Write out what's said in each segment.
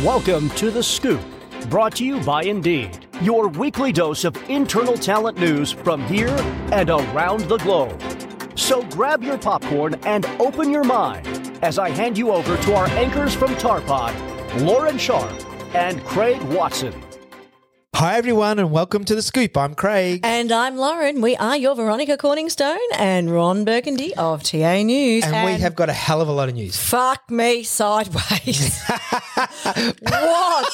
Welcome to The Scoop, brought to you by Indeed, your weekly dose of internal talent news from here and around the globe. So grab your popcorn and open your mind as I hand you over to our anchors from Tarpod, Lauren Sharp and Craig Watson. Hi, everyone, and welcome to The Scoop. I'm Craig. And I'm Lauren. We are your Veronica Corningstone and Ron Burgundy of TA News. And, we have got a hell of a lot of news. Fuck me sideways. what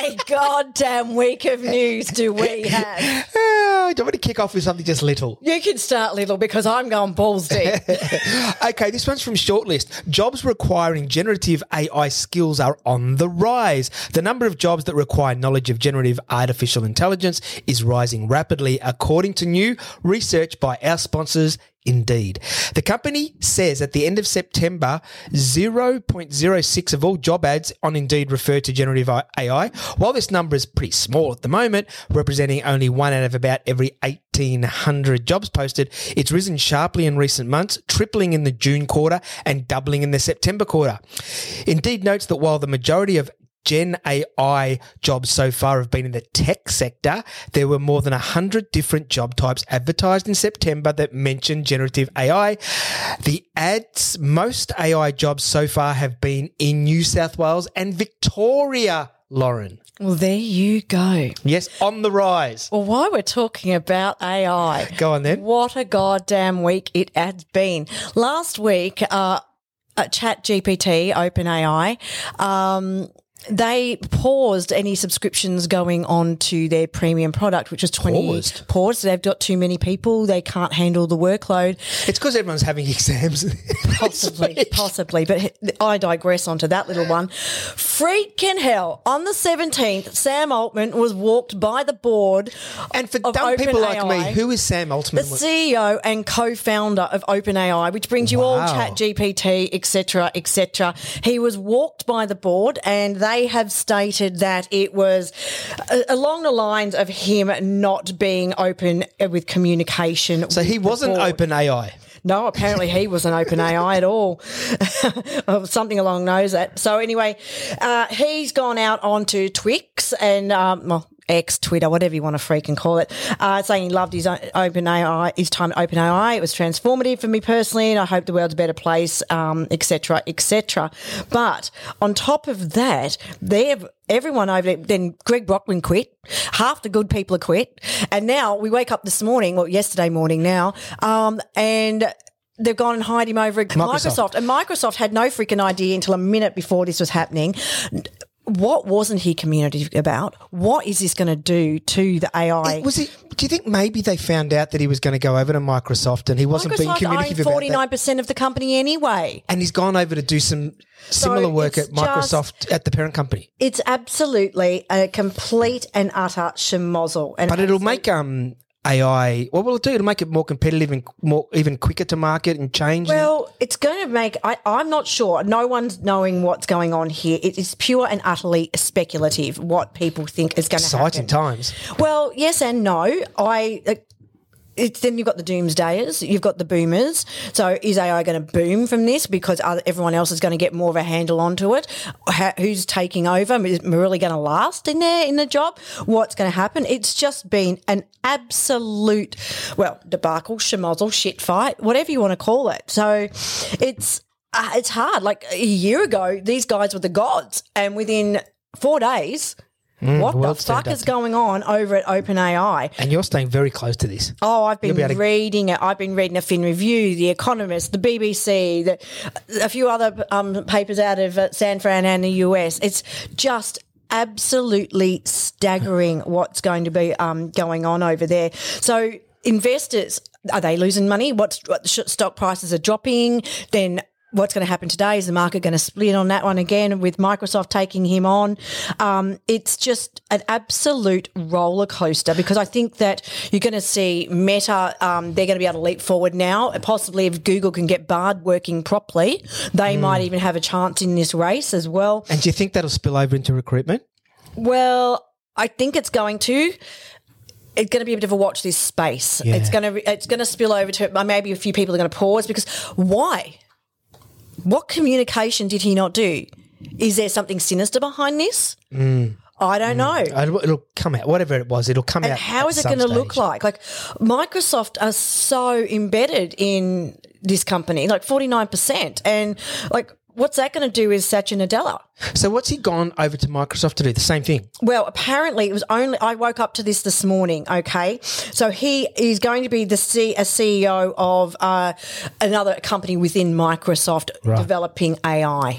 a goddamn week of news do we have? Oh, do you want me to kick off with something just little? You can start little because I'm going balls deep. okay, this one's from Shortlist. Jobs requiring generative AI skills are on the rise. The number of jobs that require knowledge of generative artificial intelligence is rising rapidly, according to new research by our sponsors, Indeed. The company says at the end of September, 0.06 of all job ads on Indeed refer to generative AI. While this number is pretty small at the moment, representing only one out of about every 1,800 jobs posted, it's risen sharply in recent months, tripling in the June quarter and doubling in the September quarter. Indeed notes that while the majority of Gen AI jobs so far have been in the tech sector. There were more than 100 different job types advertised in September that mentioned generative AI. The ads, most AI jobs so far have been in New South Wales and Victoria, Lauren. Well, there you go. Yes, on the rise. Well, while we're talking about AI, go on then. What a goddamn week it has been. Last week, uh, Chat GPT, OpenAI, um, they paused any subscriptions going on to their premium product, which was 20 paused. paused. They've got too many people. They can't handle the workload. It's because everyone's having exams. possibly, possibly. But I digress onto that little one. Freaking hell. On the 17th, Sam Altman was walked by the board. And for dumb people like me, who is Sam Altman? The CEO and co-founder of OpenAI, which brings you Wow. all chat GPT, etc., etc. He was walked by the board and they have stated that it was uh, along the lines of him not being open uh, with communication. so he with the wasn't open AI. No, apparently he wasn't open AI at all. or something along those. That. So anyway, uh, he's gone out onto Twix and um, well, X, Twitter, whatever you want to freaking call it, uh, saying he loved his OpenAI, his time at OpenAI. It was transformative for me personally, and I hope the world's a better place, um, etc. cetera, et cetera. But on top of that, they've everyone over there, then Greg Brockman quit. Half the good people are quit. And now we wake up this morning, well, yesterday morning now, um, and they've gone and hired him over at Microsoft. Microsoft. And Microsoft had no freaking idea until a minute before this was happening. What wasn't he communicative about? What is this going to do to the AI? Was it? Do you think maybe they found out that he was going to go over to Microsoft and he wasn't being Microsoft communicative owned about forty nine percent of the company anyway. and he's gone over to do some similar work at Microsoft at the parent company. It's absolutely a complete and utter schmozzle. And But it'll make um AI. What will it do? It'll make it more competitive and more even quicker to market and change. Well, it's going to make. I, I'm not sure. No one's knowing what's going on here. It is pure and utterly speculative. What people think is going to happen. exciting times. Well, yes and no. I. It's, then you've got the doomsdayers, you've got the boomers. So is AI going to boom from this because everyone else is going to get more of a handle onto it? How, who's taking over? Is Marilla going to last in there in the job? What's going to happen? It's just been an absolute, well, debacle, schmozzle, shit fight, whatever you want to call it. So it's uh, it's hard. Like a year ago, these guys were the gods, and within four days. What the fuck is going on over at OpenAI? And you're staying very close to this. Oh, I've been be able to- reading it. I've been reading the Fin Review, The Economist, the BBC, the, a few other um, papers out of uh, San Fran and the US. It's just absolutely staggering what's going to be um, going on over there. So investors are they losing money? What's what stock prices are dropping? Then what's going to happen today? Is the market going to split on that one again with Microsoft taking him on? Um, it's just an absolute roller coaster because I think that you're going to see Meta, um, they're going to be able to leap forward now. Possibly if Google can get Bard working properly, they might even have a chance in this race as well. And do you think that'll spill over into recruitment? Well, I think it's going to. It's going to be a bit of a watch this space. It's going to it's going to spill over to maybe a few people are going to pause because why? What communication did he not do? Is there something sinister behind this? Mm. I don't know. It'll, it'll come out, whatever it was, it'll come And out. how is it going to look like? Like Microsoft are so embedded in this company, like 49%. And like, what's that going to do with Satya Nadella? So, what's he gone over to Microsoft to do? The same thing. Well, apparently it was only I woke up to this this morning. Okay, so he is going to be the C, a CEO of uh, another company within Microsoft developing AI.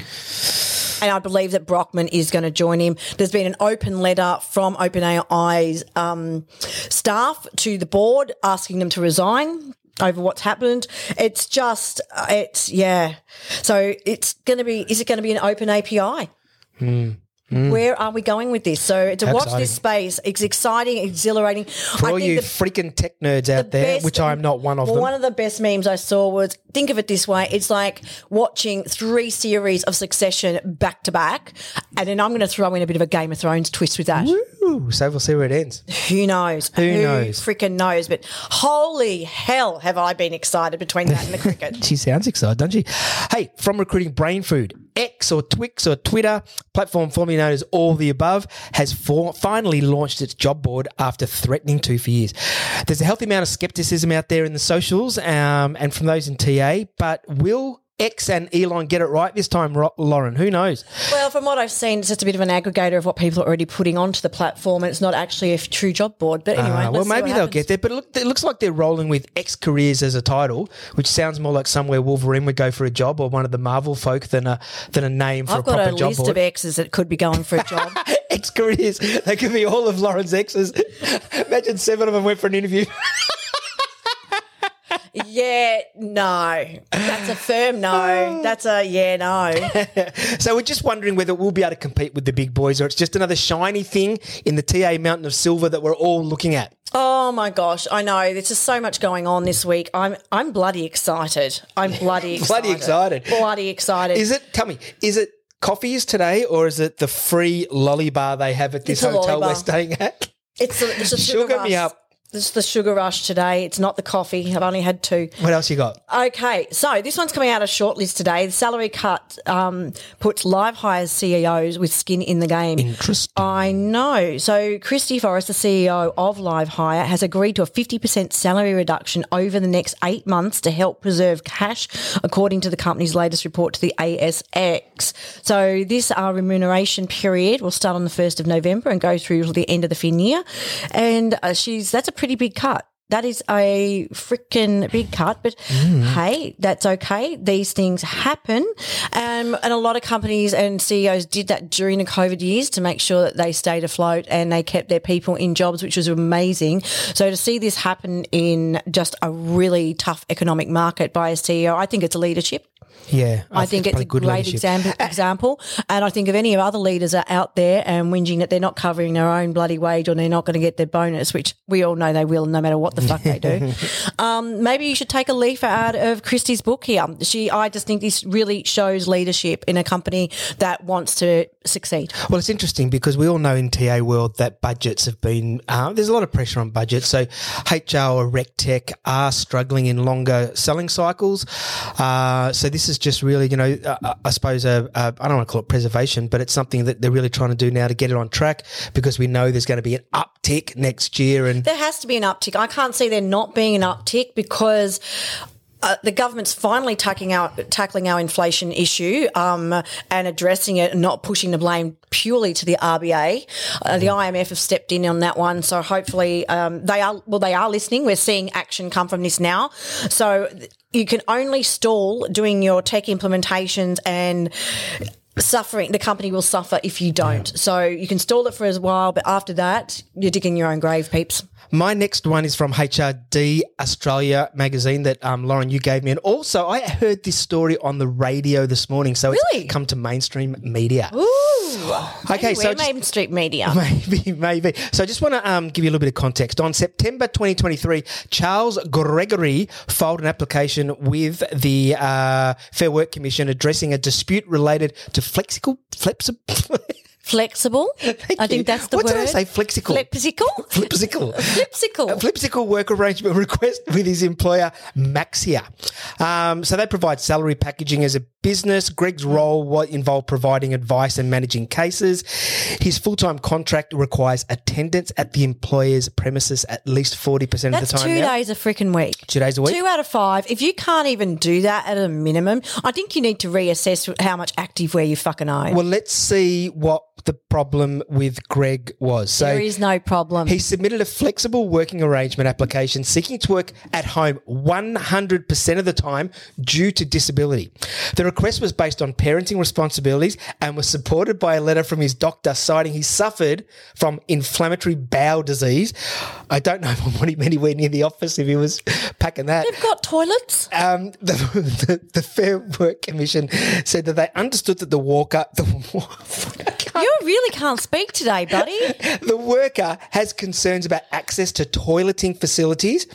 And I believe that Brockman is going to join him. There's been an open letter from OpenAI's um, staff to the board asking them to resign over what's happened. It's just, it's, yeah. So it's going to be, is it going to be an open API? Hmm. Hmm. Where are we going with this? So to How watch exciting. this space, it's exciting, exhilarating. For all you the freaking tech nerds out there, best- which I'm not one of well, them. One of the best memes I saw was think of it this way: it's like watching three series of Succession back to back, and then I'm going to throw in a bit of a Game of Thrones twist with that. Ooh, so we'll see where it ends. Who knows? Who knows? Freaking knows! But holy hell, have I been excited between that and the cricket? She sounds excited, doesn't she? Hey, from Recruiting Brainfood, X or Twix or Twitter, platform formerly known as All the Above, has for, finally launched its job board after threatening to for years. There's a healthy amount of skepticism out there in the socials um, and from those in TA, but will X and Elon get it right this time, Lauren? Who knows? Well, from what I've seen, it's just a bit of an aggregator of what people are already putting onto the platform, and it's not actually a true job board. But anyway, Uh, well, maybe they'll get there, but it, look, it looks like they're rolling with X careers as a title, which sounds more like somewhere Wolverine would go for a job or one of the Marvel folk than a than a name for I've a proper got a list board. of X's that could be going for a job. X careers. They could be all of Lauren's X's. Imagine seven of them went for an interview. yeah, no. That's a firm no. Oh. That's a yeah, no. so we're just wondering whether we'll be able to compete with the big boys or it's just another shiny thing in the TA mountain of silver that we're all looking at. Oh my gosh, I know. There's just so much going on this week. I'm I'm bloody excited. I'm bloody excited. Bloody excited. Bloody excited. Is it, tell me, is it coffees today or is it the free lolly bar they have at this hotel we're staying at? It's a, it's the sugar, Sugar me up. It's the sugar rush today. It's not the coffee. I've only had two. What else you got? Okay, so this one's coming out of shortlist today. The salary cut um, puts LiveHire's CEOs with skin in the game. Interesting. I know. So Christy Forrest, the CEO of LiveHire, has agreed to a 50% salary reduction over the next eight months to help preserve cash, according to the company's latest report to the ASX. So this uh, remuneration period will start on the 1st of November and go through till the end of the fin year. And uh, she's that's a pretty big cut. That is a freaking big cut, but hey, that's okay. These things happen. Um, and a lot of companies and CEOs did that during the COVID years to make sure that they stayed afloat and they kept their people in jobs, which was amazing. So to see this happen in just a really tough economic market by a CEO, I think it's leadership. Yeah. I, think it's probably a good great leadership. example, example. And I think if any of other leaders are out there and whinging that they're not covering their own bloody wage or they're not going to get their bonus, which we all know they will no matter what the fuck they do, um, maybe you should take a leaf out of Christy's book here. She, I just think this really shows leadership in a company that wants to succeed. Well, it's interesting because we all know in TA world that budgets have been, uh, there's a lot of pressure on budgets. So HR or rec tech are struggling in longer selling cycles. Uh, so this is just really, you know, uh, uh I suppose, a, I don't want to call it preservation, but it's something that they're really trying to do now to get it on track because we know there's going to be an uptick next year. And There has to be an uptick. I can't see there not being an uptick because. Uh, the government's finally tackling our tackling our inflation issue um, and addressing it, and not pushing the blame purely to the RBA. Uh, the IMF have stepped in on that one, so hopefully um, they are well. They are listening. We're seeing action come from this now. So you can only stall doing your tech implementations and suffering the company will suffer if you don't so you can stall it for a while but after that you're digging your own grave peeps My next one is from HRD Australia magazine that um, Lauren you gave me, and also I heard this story on the radio this morning, so Really? it's come to mainstream media. Ooh. Okay, so we're just- Main Street Media. Maybe, maybe. So I just want to um, give you a little bit of context. On September 2023, Charles Gregory filed an application with the uh, Fair Work Commission addressing a dispute related to flexible, flexible. Flexible. I think that's the what word. What did I say? Flexible. Flipsicle. Flipsicle. Flipsicle. A Flipsicle work arrangement request with his employer, Maxxia. Um, so they provide salary packaging as a business. Greg's role involved providing advice and managing cases. His full time contract requires attendance at the employer's premises at least 40% That's of the time. two now. days a freaking week. Two days a week? Two out of five. If you can't even do that at a minimum, I think you need to reassess how much active wear you fucking own. Well, let's see what the problem with Greg was. So there is no problem. He submitted a flexible working arrangement application seeking to work at home 100% of the time due to disability. The request was based on parenting responsibilities and was supported by a letter from his doctor citing he suffered from inflammatory bowel disease. I don't know if what he meant anywhere near the office if he was packing that. They've got toilets. Um, the, the, the Fair Work Commission said that they understood that the walker, the, You really can't speak today, buddy. the worker has concerns about access to toileting facilities.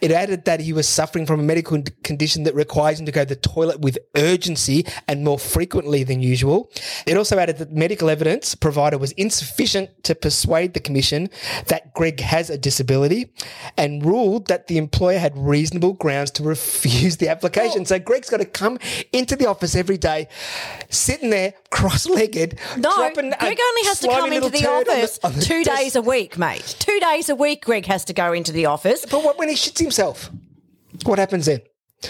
It added that he was suffering from a medical condition that requires him to go to the toilet with urgency and more frequently than usual. It also added that medical evidence provided was insufficient to persuade the commission that Greg has a disability and ruled that the employer had reasonable grounds to refuse the application. so Greg's got to come into the office every day, sitting there cross-legged, No, Greg only has to come into the turd on office on the two desk. days a week, mate. Two days a week, Greg has to go into the office. But what when he shits himself? What happens then?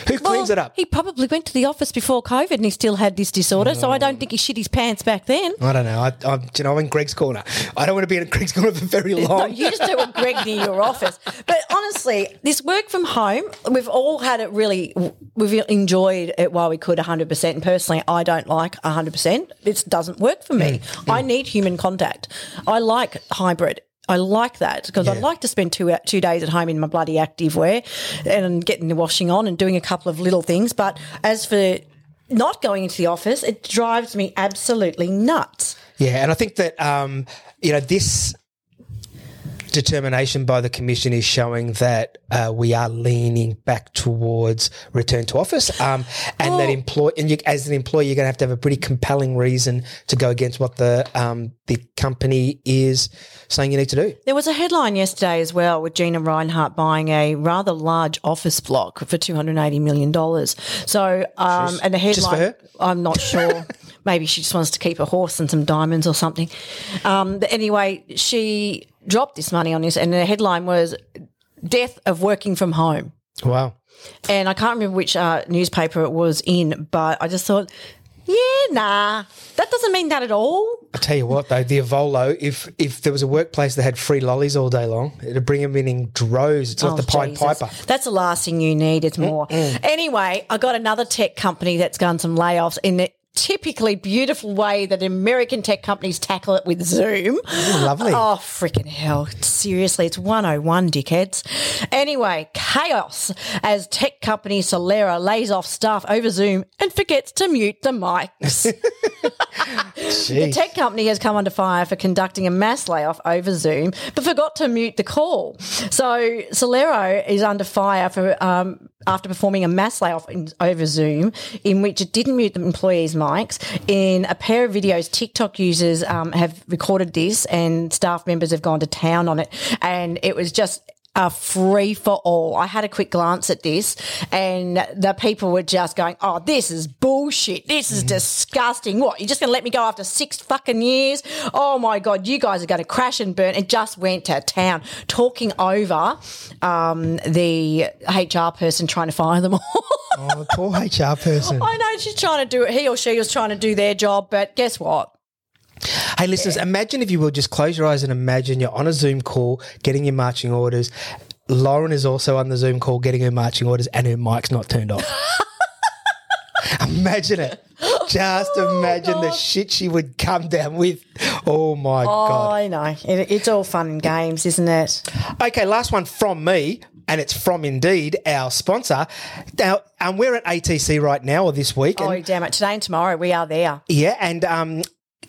Who cleans Well, it up? He probably went to the office before COVID and he still had this disorder, so I don't think he shit his pants back then. I don't know. I, I'm, you know, I'm in Greg's corner. I don't want to be in Greg's corner for very No, long. you just don't want Greg near your office. But honestly, this work from home, we've all had it really, we've enjoyed it while we could 100%. And personally, I don't like 100%. It doesn't work for me. Mm, I mm. need human contact. I like hybrid. I like that because I'd like to spend two two days at home in my bloody active wear and getting the washing on and doing a couple of little things. But as for not going into the office, it drives me absolutely nuts. Yeah, and I think that um, you know this determination by the commission is showing that uh, we are leaning back towards return to office, um, and that employ and you, as an employee, you're going to have to have a pretty compelling reason to go against what the um, the company is saying you need to do. There was a headline yesterday as well with Gina Rinehart buying a rather large office block for two hundred eighty million dollars. So, um, and the headline, Just for her? I'm not sure. Maybe she just wants to keep a horse and some diamonds or something. Um, but anyway, she dropped this money on this, and the headline was "Death of Working from Home." Wow. And I can't remember which uh, newspaper it was in, but I just thought, yeah, nah, that doesn't mean that at all. I tell you what, though, the Avolo, if if there was a workplace that had free lollies all day long, it'd bring them in in droves. It's like the Pied Oh, Jesus. Piper. That's the last thing you need. It's more. Anyway, I got another tech company that's done some layoffs in the typically beautiful way that American tech companies tackle it with Zoom. lovely. Oh, freaking hell. Seriously, it's 101, dickheads. Anyway, chaos as tech company Solera lays off staff over Zoom and forgets to mute the mics. The tech company has come under fire for conducting a mass layoff over Zoom, but forgot to mute the call. So Solero is under fire for um, after performing a mass layoff in, over Zoom, in which it didn't mute the employees' mics. In a pair of videos, TikTok users um, have recorded this, and staff members have gone to town on it, and it was just a free for all. I had a quick glance at this and the people were just going, Oh, this is bullshit. This is disgusting. What? You're just going to let me go after six fucking years? Oh my God, you guys are going to crash and burn. It just went to town talking over um, the HR person trying to fire them all. Oh, poor HR person. I know she's trying to do it. He or she was trying to do their job, but guess what? Hey, listeners, imagine if you will just close your eyes and imagine you're on a Zoom call getting your marching orders. Lauren is also on the Zoom call getting her marching orders and her mic's not turned off. imagine it. Just imagine the shit she would come down with. Oh my Oh, God. I know. It, it's all fun and games, isn't it? Okay, last one from me, and it's from Indeed, our sponsor. Now, um, we're at ATC right now or this week. Oh, damn it. Today and tomorrow, we are there. Yeah, and um,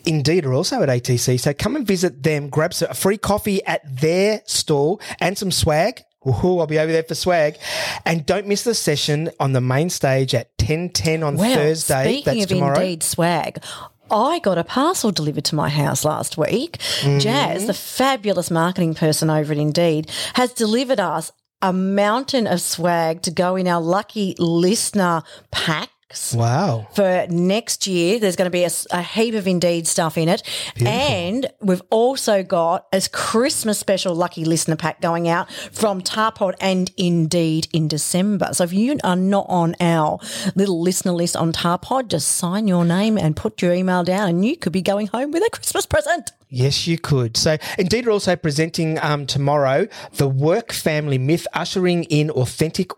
Indeed are also at ATC. So come and visit them, grab some, a free coffee at their stall and some swag. Woohoo, I'll be over there for swag. And don't miss the session on the main stage at 10.10 on Well, Thursday. speaking That's of tomorrow. Indeed swag, I got a parcel delivered to my house last week. Mm-hmm. Jazz, the fabulous marketing person over at Indeed, has delivered us a mountain of swag to go in our lucky listener pack Wow. for next year. There's going to be a heap of Indeed stuff in it. And we've also got a Christmas special lucky listener pack going out from Tarpod and Indeed in December. So if you are not on our little listener list on Tarpod, just sign your name and put your email down and you could be going home with a Christmas present. Yes, you could. So, Indeed are also presenting um, tomorrow the work family myth, ushering in authentic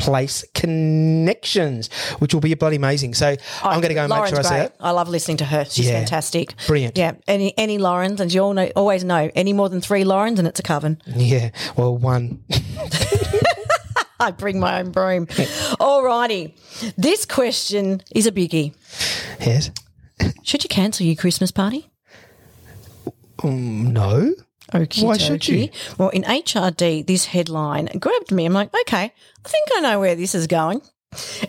workplace connections, which will be bloody amazing. So, I'm going to go and make Lauren's sure I see great. it. I love listening to her. She's Yeah. fantastic. Brilliant. Yeah. Any any Laurens, and you all know always know, any more than three Laurens and it's a coven. Yeah. Well, one. I bring my own broom. all righty. This question is a biggie. Yes. Should you cancel your Christmas party? Mm, no. Okay. Why should you? Well, in HRD, this headline grabbed me. I'm like, okay, I think I know where this is going.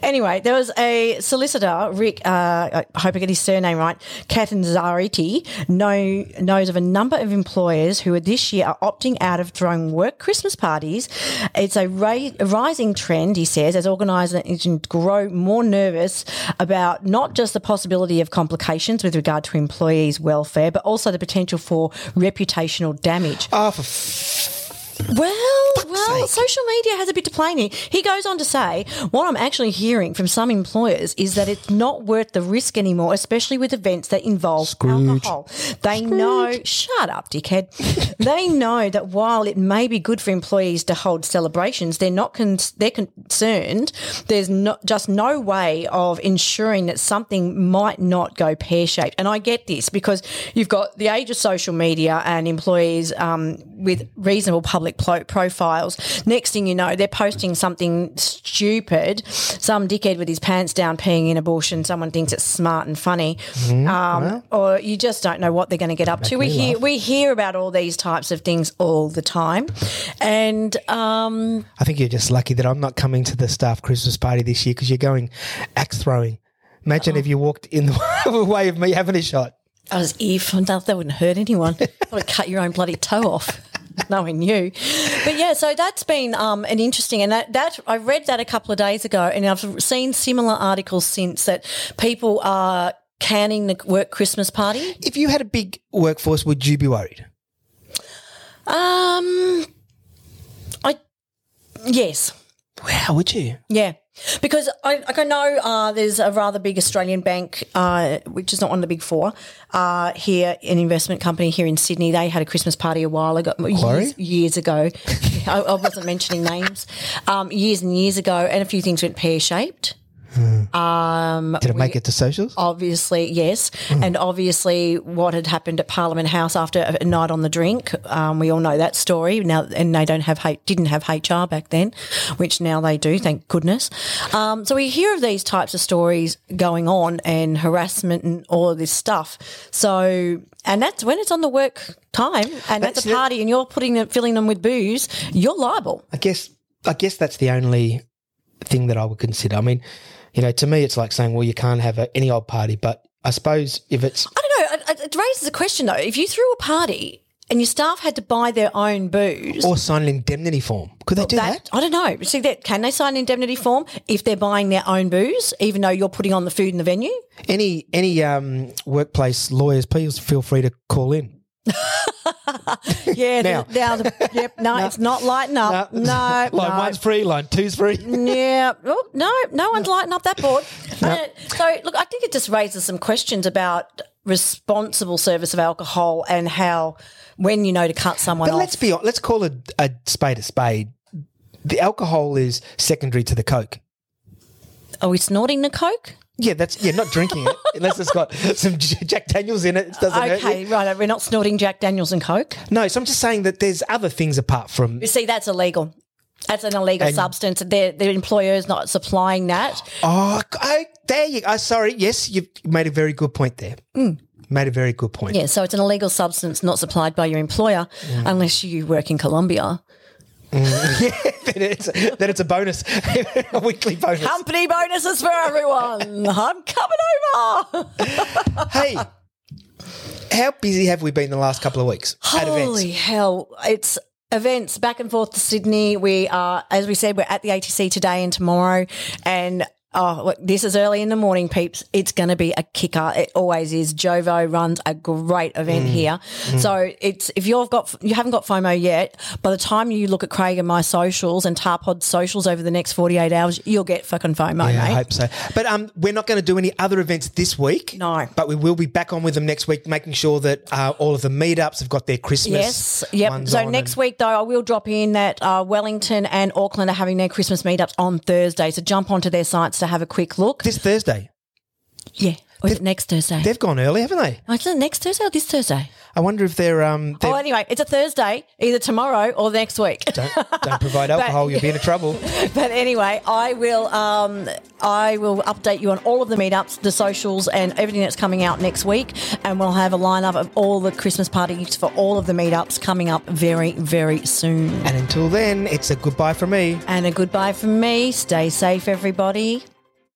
Anyway, there was a solicitor, Rick, uh, I hope I get his surname right, Catanzariti, know, knows of a number of employers who are this year are opting out of throwing work Christmas parties. It's a, ra- a rising trend, he says, as organisations grow more nervous about not just the possibility of complications with regard to employees' welfare, but also the potential for reputational damage. Oh, for f- Well, well, social media has a bit to play in here. He goes on to say, what I'm actually hearing from some employers is that it's not worth the risk anymore, especially with events that involve alcohol. They know, shut up, dickhead. they know that while it may be good for employees to hold celebrations, they're not con- they're concerned. There's not just no way of ensuring that something might not go pear shaped. And I get this because you've got the age of social media and employees um, with reasonable public plo- profiles. Next thing you know, they're posting something stupid. Some dickhead with his pants down peeing in a bush, and someone thinks it's smart and funny. Um, or you just don't know what they're going to get up to. We hear laugh. we hear about all these types of things all the time, and um, I think you're just lucky that I'm not coming to the staff Christmas party this year because you're going axe throwing. Imagine if you walked in the way of me having a shot. as if that that wouldn't hurt anyone. I would cut your own bloody toe off. Knowing you, but yeah, so that's been um, an interesting, and that, that I read that a couple of days ago, and I've seen similar articles since that people are canning the work Christmas party. If you had a big workforce, would you be worried? Um, I yes, Wow, would you? Yeah. Because I, like I know uh, there's a rather big Australian bank, uh, which is not one of the big four, uh, here, an investment company here in Sydney. They had a Christmas party a while ago, years, years ago. I, I wasn't mentioning names. Um, years and years ago, and a few things went pear shaped. Did it make it to socials? Obviously, yes. And obviously, what had happened at Parliament House after a night on the drink, um, we all know that story now. And they don't have didn't have HR back then, which now they do. Thank goodness. Um, so we hear of these types of stories going on and harassment and all of this stuff. So. And that's when it's on the work time, and that's, That's a party, and you're putting them, filling them with booze. You're liable. I guess I guess that's the only thing that I would consider. I mean, you know, to me, it's like saying, well, you can't have a, any old party. But I suppose if it's I don't know. It, raises a question though. If you threw a party and your staff had to buy their own booze, or sign an indemnity form, could they do that? I don't know. See that can they sign an indemnity form if they're buying their own booze, even though you're putting on the food in the venue? Any any um, workplace lawyers, please feel free to call in. Yeah. Now. the- now the, yep. No, it's not lighting up. No. line no. one's free, line two's free. Yeah. Oh, no, no one's lighting up that board. Uh, so, look, I think it just raises some questions about responsible service of alcohol and how, when you know to cut someone But off. let's be let's call it a spade a spade. The alcohol is secondary to the coke. Are we snorting the coke? Yeah, that's yeah, not drinking it unless it's got some Jack Daniels in it. It doesn't hurt Okay, right. We're not snorting Jack Daniels and coke. No, so I'm just saying that there's other things apart from You see, that's illegal. That's an illegal And- substance. Their their employer's not supplying that. Oh, I, there you go. Sorry. Yes, you've made a very good point there. Hmm. Made a very good point. Yeah, so it's an illegal substance not supplied by your employer mm. unless you work in Colombia. then, it's, then it's a bonus, a weekly bonus. Company bonuses for everyone. I'm coming over. hey, how busy have we been the last couple of weeks at events? Holy hell. It's events back and forth to Sydney. We are, as we said, we're at the ATC today and tomorrow. And Oh, look, this is early in the morning, peeps. It's going to be a kicker. It always is. Jovo runs a great event here. So it's if you've got you haven't got FOMO yet, by the time you look at Craig and my socials and Tarpod socials over the next forty eight hours, you'll get fucking FOMO, Yeah, I hope so. But um, we're not going to do any other events this week. No. But we will be back on with them next week, making sure that uh, all of the meetups have got their Christmas. Yes, yep. So next week, though, I will drop in that uh, Wellington and Auckland are having their Christmas meetups on Thursday. So jump onto their sites to have a quick look. this Thursday. Yeah, or is it next Thursday? They've gone early, haven't they? Oh, is it next Thursday or this Thursday? I wonder if they're um. They're, Oh, anyway, it's a Thursday, either tomorrow or next week. don't, don't provide alcohol, you'll be in trouble. but anyway, I will um, I will update you on all of the meetups, the socials, and everything that's coming out next week. And we'll have a lineup of all the Christmas parties for all of the meetups coming up very, very soon. And until then, it's a goodbye from me. And a goodbye from me. Stay safe, everybody.